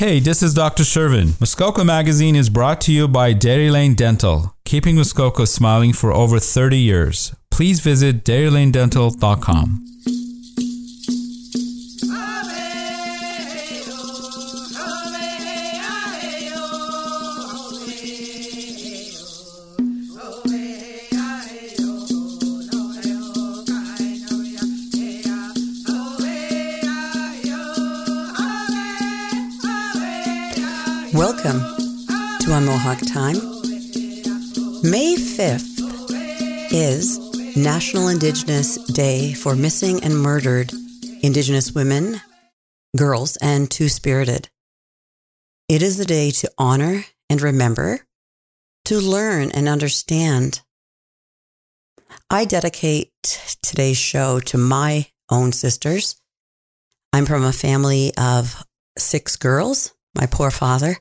Hey, this is Dr. Shervin. Muskoka Magazine is brought to you by Dairy Lane Dental, keeping Muskoka smiling for over 30 years. Please visit dairylanedental.com. National Indigenous Day for Missing and Murdered Indigenous Women, Girls, and Two Spirited. It is a day to honor and remember, to learn and understand. I dedicate today's show to my own sisters. I'm from a family of six girls my poor father.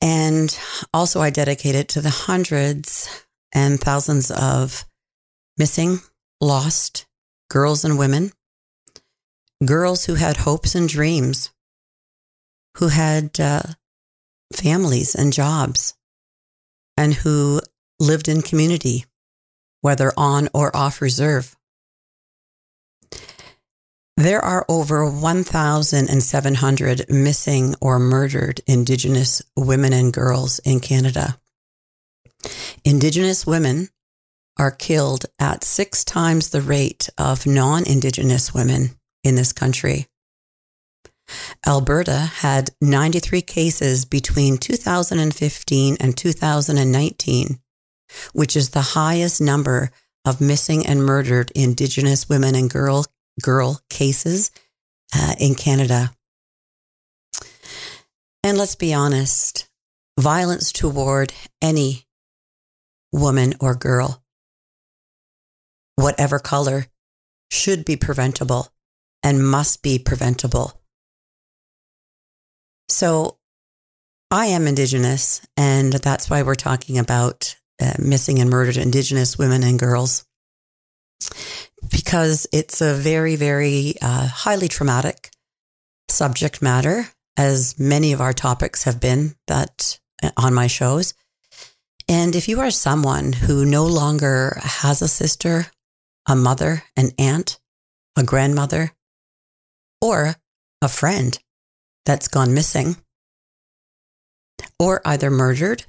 And also, I dedicate it to the hundreds and thousands of missing, lost girls and women, girls who had hopes and dreams, who had uh, families and jobs, and who lived in community, whether on or off reserve. There are over 1,700 missing or murdered Indigenous women and girls in Canada. Indigenous women are killed at six times the rate of non Indigenous women in this country. Alberta had 93 cases between 2015 and 2019, which is the highest number of missing and murdered Indigenous women and girl girl cases uh, in Canada. And let's be honest, violence toward any woman or girl, whatever color, should be preventable and must be preventable. So I am Indigenous, and that's why we're talking about uh, missing and murdered Indigenous women and girls because it's a very, very uh, highly traumatic subject matter, as many of our topics have been that uh, on my shows. And if you are someone who no longer has a sister, a mother, an aunt, a grandmother, or a friend that's gone missing, or either murdered,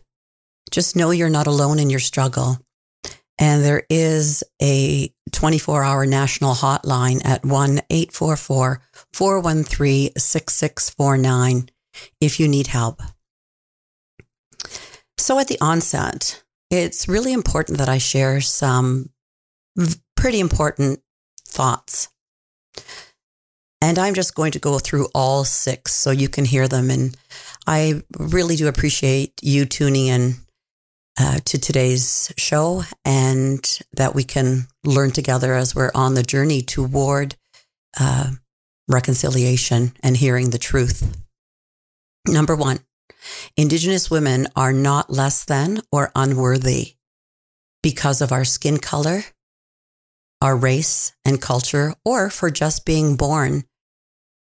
just know you're not alone in your struggle. And there is a 24 hour national hotline at 1 844 413 6649 if you need help. So, at the onset, it's really important that I share some pretty important thoughts. And I'm just going to go through all six so you can hear them. And I really do appreciate you tuning in uh, to today's show and that we can learn together as we're on the journey toward uh, reconciliation and hearing the truth. Number one, Indigenous women are not less than or unworthy because of our skin color, our race and culture, or for just being born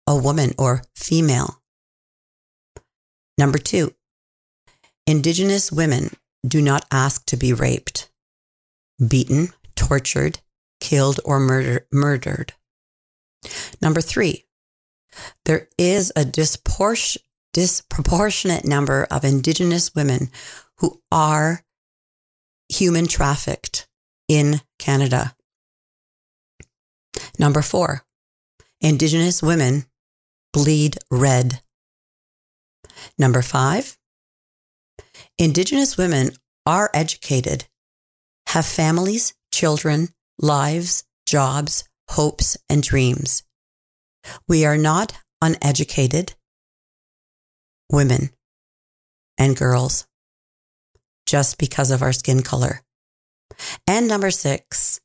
a woman or female. Number two, Indigenous women do not ask to be raped, beaten, tortured, killed, or murder, murdered. Number three, there is a disproportionate number of Indigenous women who are human trafficked in Canada. Number four, Indigenous women bleed red. Number five, Indigenous women are educated, have families, children, lives, jobs, hopes, and dreams. We are not uneducated women and girls just because of our skin color. And number six,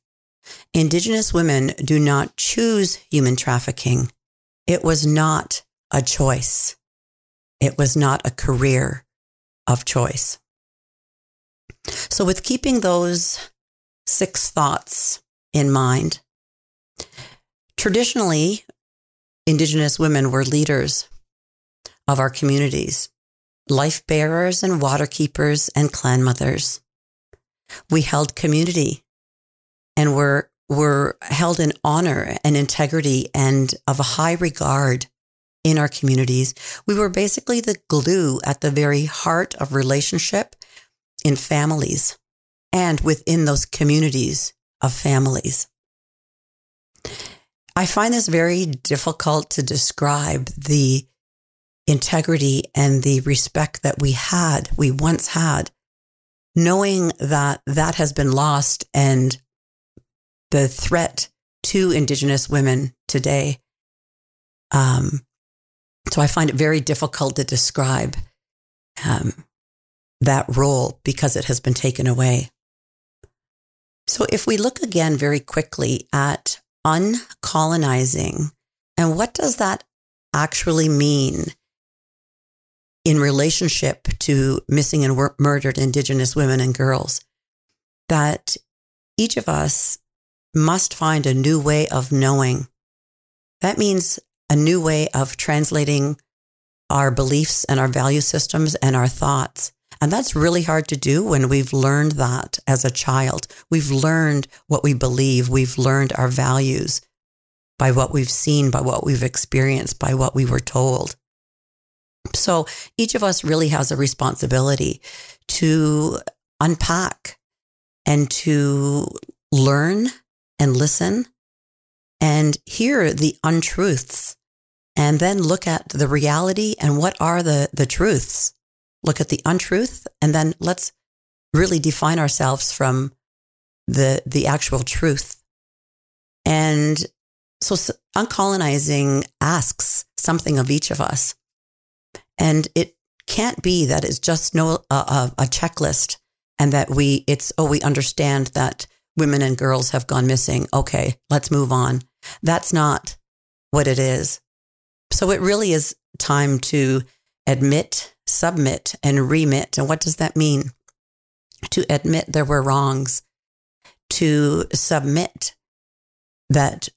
Indigenous women do not choose human trafficking. It was not a choice. It was not a career of choice. So, with keeping those six thoughts in mind, traditionally, Indigenous women were leaders of our communities, life bearers and water keepers and clan mothers. We held community and were, were held in honor and integrity and of a high regard in our communities. We were basically the glue at the very heart of relationship in families and within those communities of families. I find this very difficult to describe the integrity and the respect that we had, we once had, knowing that that has been lost and the threat to Indigenous women today. Um, so I find it very difficult to describe um, that role because it has been taken away. So if we look again very quickly at uncolonizing and what does that actually mean in relationship to missing and murdered Indigenous women and girls, that each of us must find a new way of knowing. That means a new way of translating our beliefs and our value systems and our thoughts. And that's really hard to do when we've learned that as a child. We've learned what we believe. We've learned our values by what we've seen, by what we've experienced, by what we were told. So each of us really has a responsibility to unpack and to learn and listen and hear the untruths and then look at the reality and what are the, the truths. Look at the untruth and then let's really define ourselves from the, the actual truth. And so uncolonizing asks something of each of us. And it can't be that it's just no a checklist and that we it's oh we understand that women and girls have gone missing. Okay, let's move on. That's not what it is. So it really is time to admit, submit, and remit. And what does that mean? To admit there were wrongs, to submit that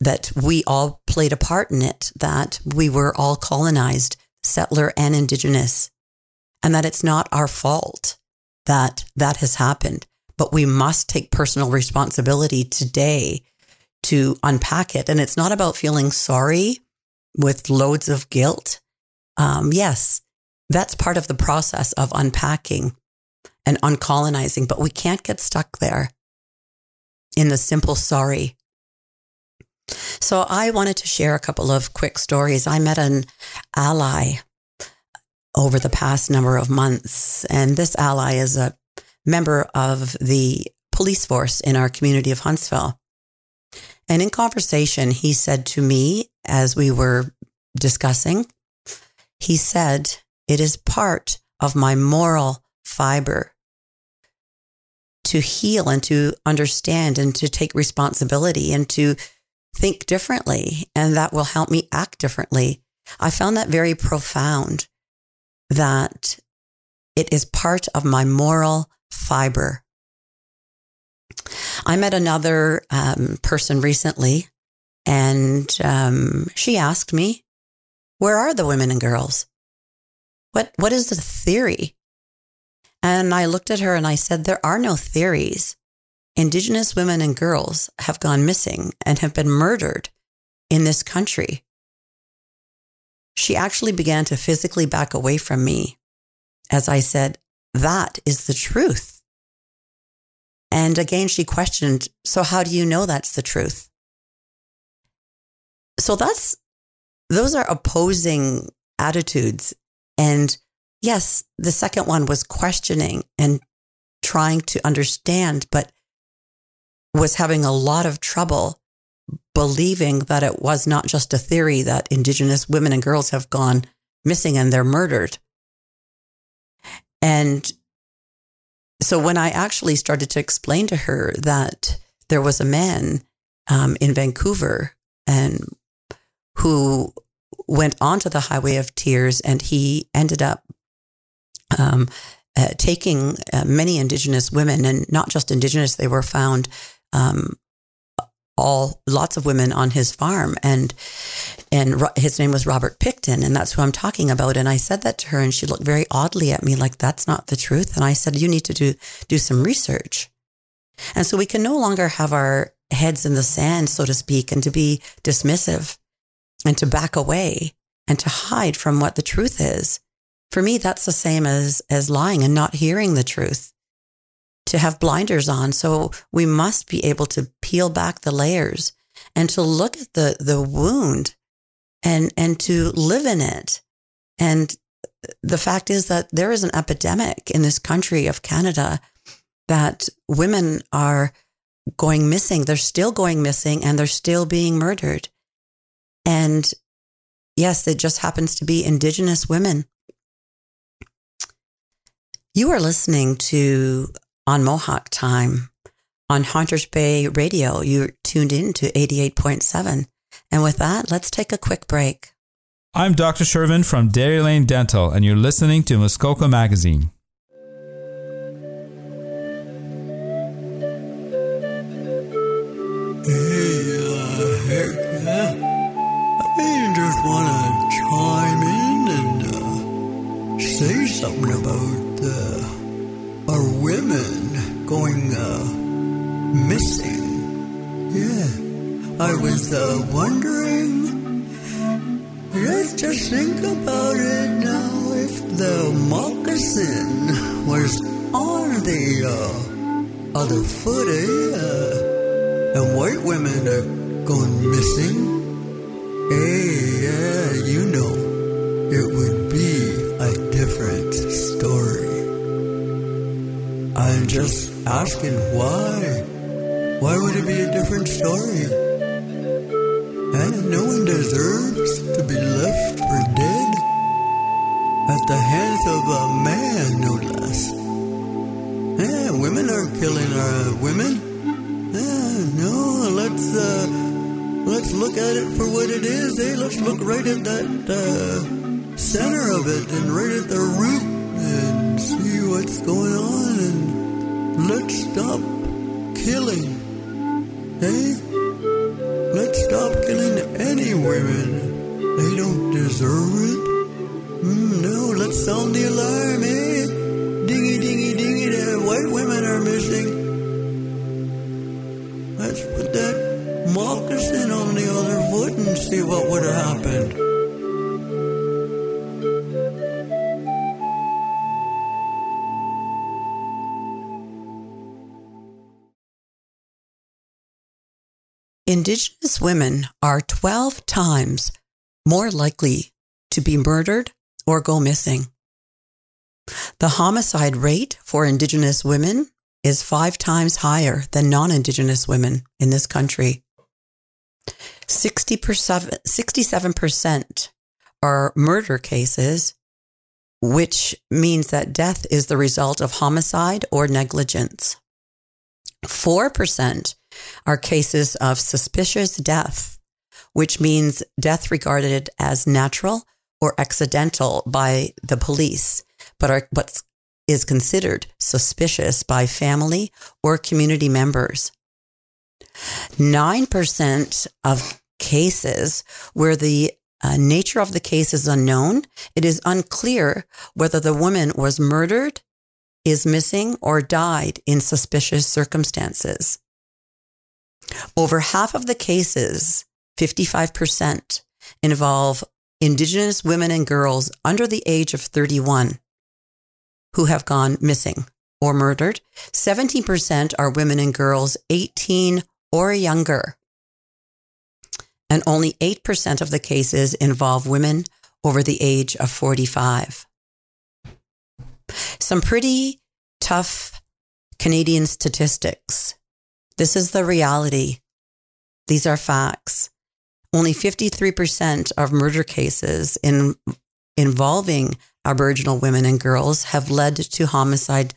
that we all played a part in it, that we were all colonized, settler and indigenous, and that it's not our fault that that has happened. But we must take personal responsibility today to unpack it. And it's not about feeling sorry with loads of guilt. Um, yes, that's part of the process of unpacking and uncolonizing, but we can't get stuck there in the simple sorry so I wanted to share a couple of quick stories. I met an ally over the past number of months, and this ally is a member of the police force in our community of Huntsville. And in conversation, he said to me as we were discussing, he said, It is part of my moral fiber to heal and to understand and to take responsibility and to think differently and that will help me act differently. I found that very profound that it is part of my moral fiber. I met another um, person recently and um, she asked me, Where are the women and girls? What, what is the theory? And I looked at her and I said, There are no theories. Indigenous women and girls have gone missing and have been murdered in this country. She actually began to physically back away from me as I said, That is the truth. And again, she questioned, So how do you know that's the truth? So that's, those are opposing attitudes. And yes, the second one was questioning and trying to understand, but was having a lot of trouble believing that it was not just a theory that Indigenous women and girls have gone missing and they're murdered. And so when I actually started to explain to her that there was a man um, in Vancouver and who went onto the Highway of Tears and he ended up um, uh, taking uh, many Indigenous women and not just Indigenous, they were found um, all lots of women on his farm. And and his name was Robert Pickton and that's who I'm talking about. And I said that to her and she looked very oddly at me like that's not the truth. And I said you need to do do some research. And so we can no longer have our heads in the sand so to speak and to be dismissive and to back away and to hide from what the truth is. For me that's the same as as lying and not hearing the truth to have blinders on. So we must be able to peel back the layers and to look at the, the wound and, and to live in it. And the fact is that there is an epidemic in this country of Canada that women are going missing. They're still going missing and they're still being murdered. And yes, it just happens to be Indigenous women. You are listening to on Mohawk time. On Hunters Bay Radio, you're tuned in to 88.7. And with that, let's take a quick break. I'm Dr. Shervin from Dairy Lane Dental, and you're listening to Muskoka Magazine. Hey, Yeah, I was uh, wondering. Let's just think about it now. If the moccasin was on the uh, other foot, eh? Uh, and white women are going missing. Hey, yeah, you know, it would be a different story. I'm just asking why. Why would it be a different story? No one deserves to be left for dead at the hands of a man, no less. Yeah, women aren't killing our women. Yeah, no, let's uh, let's look at it for what it is. Eh? Let's look right at that uh, center of it and right at the root and see what's going on and Let's stop killing. Hey? Any women. They don't deserve it. Mm, no, let's sound the alarm, eh? Dingy, dingy, dingy, the white women are missing. Let's put that moccasin on the other foot and see what would have happened. Indigenous women are 12 times more likely to be murdered or go missing. The homicide rate for Indigenous women is five times higher than non Indigenous women in this country. 67% are murder cases, which means that death is the result of homicide or negligence. 4% are cases of suspicious death, which means death regarded as natural or accidental by the police, but are what is considered suspicious by family or community members. 9% of cases where the uh, nature of the case is unknown, it is unclear whether the woman was murdered, is missing, or died in suspicious circumstances. Over half of the cases, 55%, involve Indigenous women and girls under the age of 31 who have gone missing or murdered. 17% are women and girls 18 or younger. And only 8% of the cases involve women over the age of 45. Some pretty tough Canadian statistics this is the reality. These are facts. Only 53% of murder cases in, involving Aboriginal women and girls have led to homicide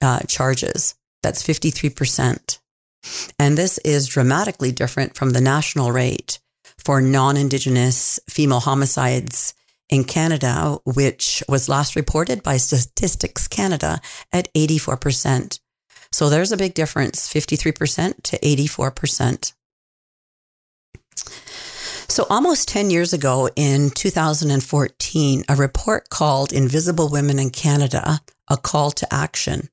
uh, charges. That's 53%. And this is dramatically different from the national rate for non Indigenous female homicides in Canada, which was last reported by Statistics Canada at 84%. So there's a big difference 53% to 84%. So, almost 10 years ago in 2014, a report called Invisible Women in Canada, a call to action,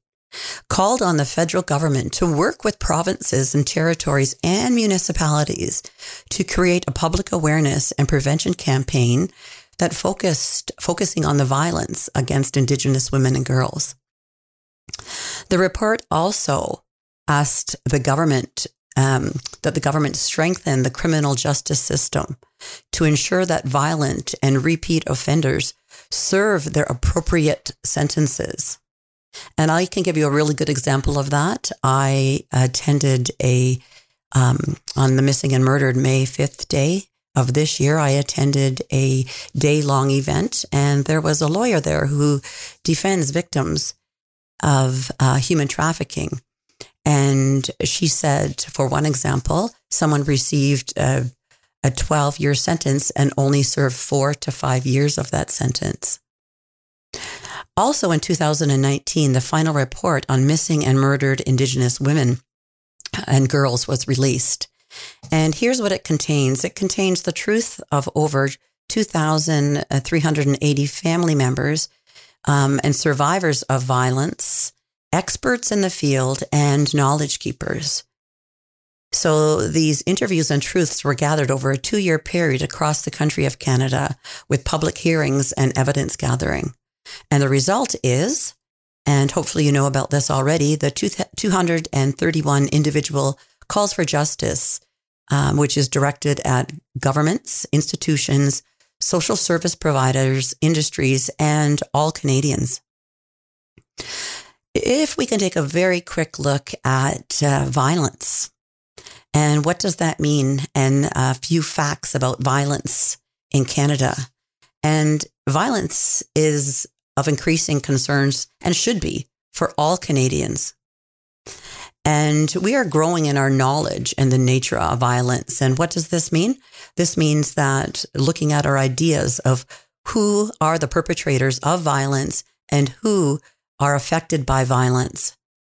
called on the federal government to work with provinces and territories and municipalities to create a public awareness and prevention campaign that focused focusing on the violence against indigenous women and girls. The report also asked the government um, that the government strengthen the criminal justice system to ensure that violent and repeat offenders serve their appropriate sentences. And I can give you a really good example of that. I attended a, um, on the missing and murdered May 5th day of this year, I attended a day long event and there was a lawyer there who defends victims of uh, human trafficking. And she said, for one example, someone received a, a 12 year sentence and only served four to five years of that sentence. Also in 2019, the final report on missing and murdered Indigenous women and girls was released. And here's what it contains it contains the truth of over 2,380 family members um, and survivors of violence, experts in the field, and knowledge keepers. So these interviews and truths were gathered over a two year period across the country of Canada with public hearings and evidence gathering. And the result is, and hopefully you know about this already, the 231 individual calls for justice, um, which is directed at governments, institutions, social service providers, industries, and all Canadians. If we can take a very quick look at uh, violence and what does that mean, and a few facts about violence in Canada. And violence is of increasing concerns and should be for all Canadians. And we are growing in our knowledge and the nature of violence. And what does this mean? This means that looking at our ideas of who are the perpetrators of violence and who are affected by violence.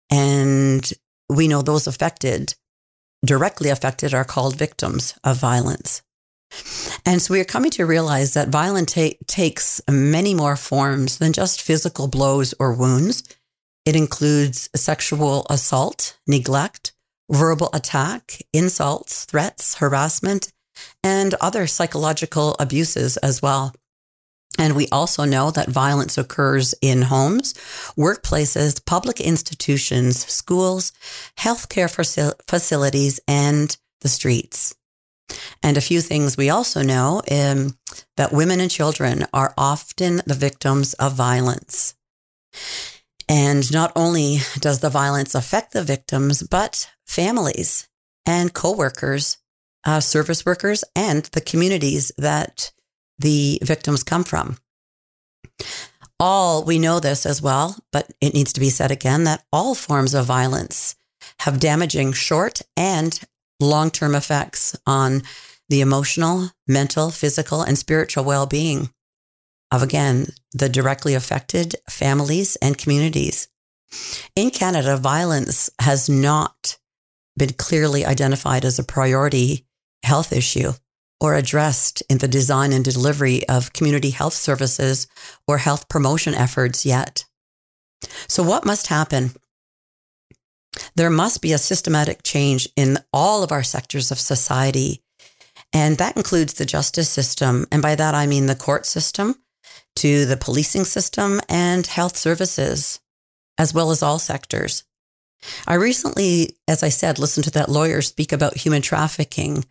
And we know those affected, directly affected, are called victims of violence. And so we are coming to realize that violence ta- takes many more forms than just physical blows or wounds. It includes sexual assault, neglect, verbal attack, insults, threats, harassment, and other psychological abuses as well. And we also know that violence occurs in homes, workplaces, public institutions, schools, healthcare facilities, and the streets. And a few things we also know um, that women and children are often the victims of violence. And not only does the violence affect the victims, but families and coworkers, uh, service workers, and the communities that the victims come from. All, we know this as well, but it needs to be said again that all forms of violence have damaging short and long term effects on the emotional, mental, physical, and spiritual well being of, again, the directly affected families and communities. In Canada, violence has not been clearly identified as a priority health issue or addressed in the design and delivery of community health services or health promotion efforts yet. So, what must happen? There must be a systematic change in all of our sectors of society. And that includes the justice system. And by that, I mean the court system, to the policing system and health services, as well as all sectors. I recently, as I said, listened to that lawyer speak about human trafficking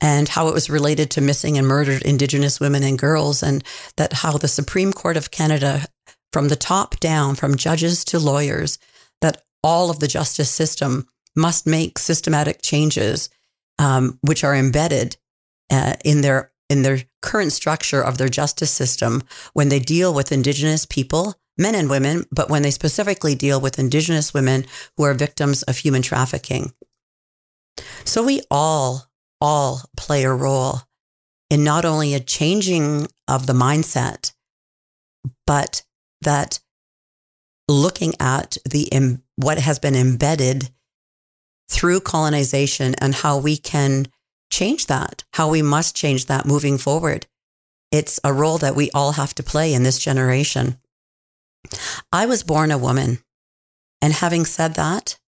and how it was related to missing and murdered Indigenous women and girls, and that how the Supreme Court of Canada, from the top down, from judges to lawyers, that all of the justice system must make systematic changes, um, which are embedded uh, in their in their current structure of their justice system when they deal with Indigenous people, men and women, but when they specifically deal with Indigenous women who are victims of human trafficking. So we all all play a role in not only a changing of the mindset, but that looking at the what has been embedded through colonization and how we can change that, how we must change that moving forward. It's a role that we all have to play in this generation. I was born a woman. And having said that,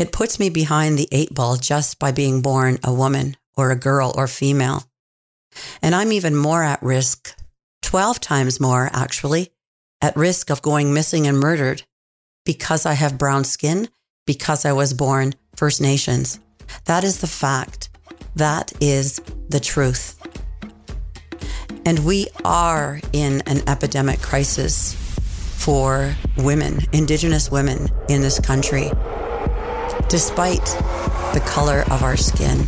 it puts me behind the eight ball just by being born a woman or a girl or female. And I'm even more at risk, 12 times more actually, at risk of going missing and murdered because I have brown skin, because I was born First Nations. That is the fact. That is the truth. And we are in an epidemic crisis for women, Indigenous women in this country, despite the color of our skin.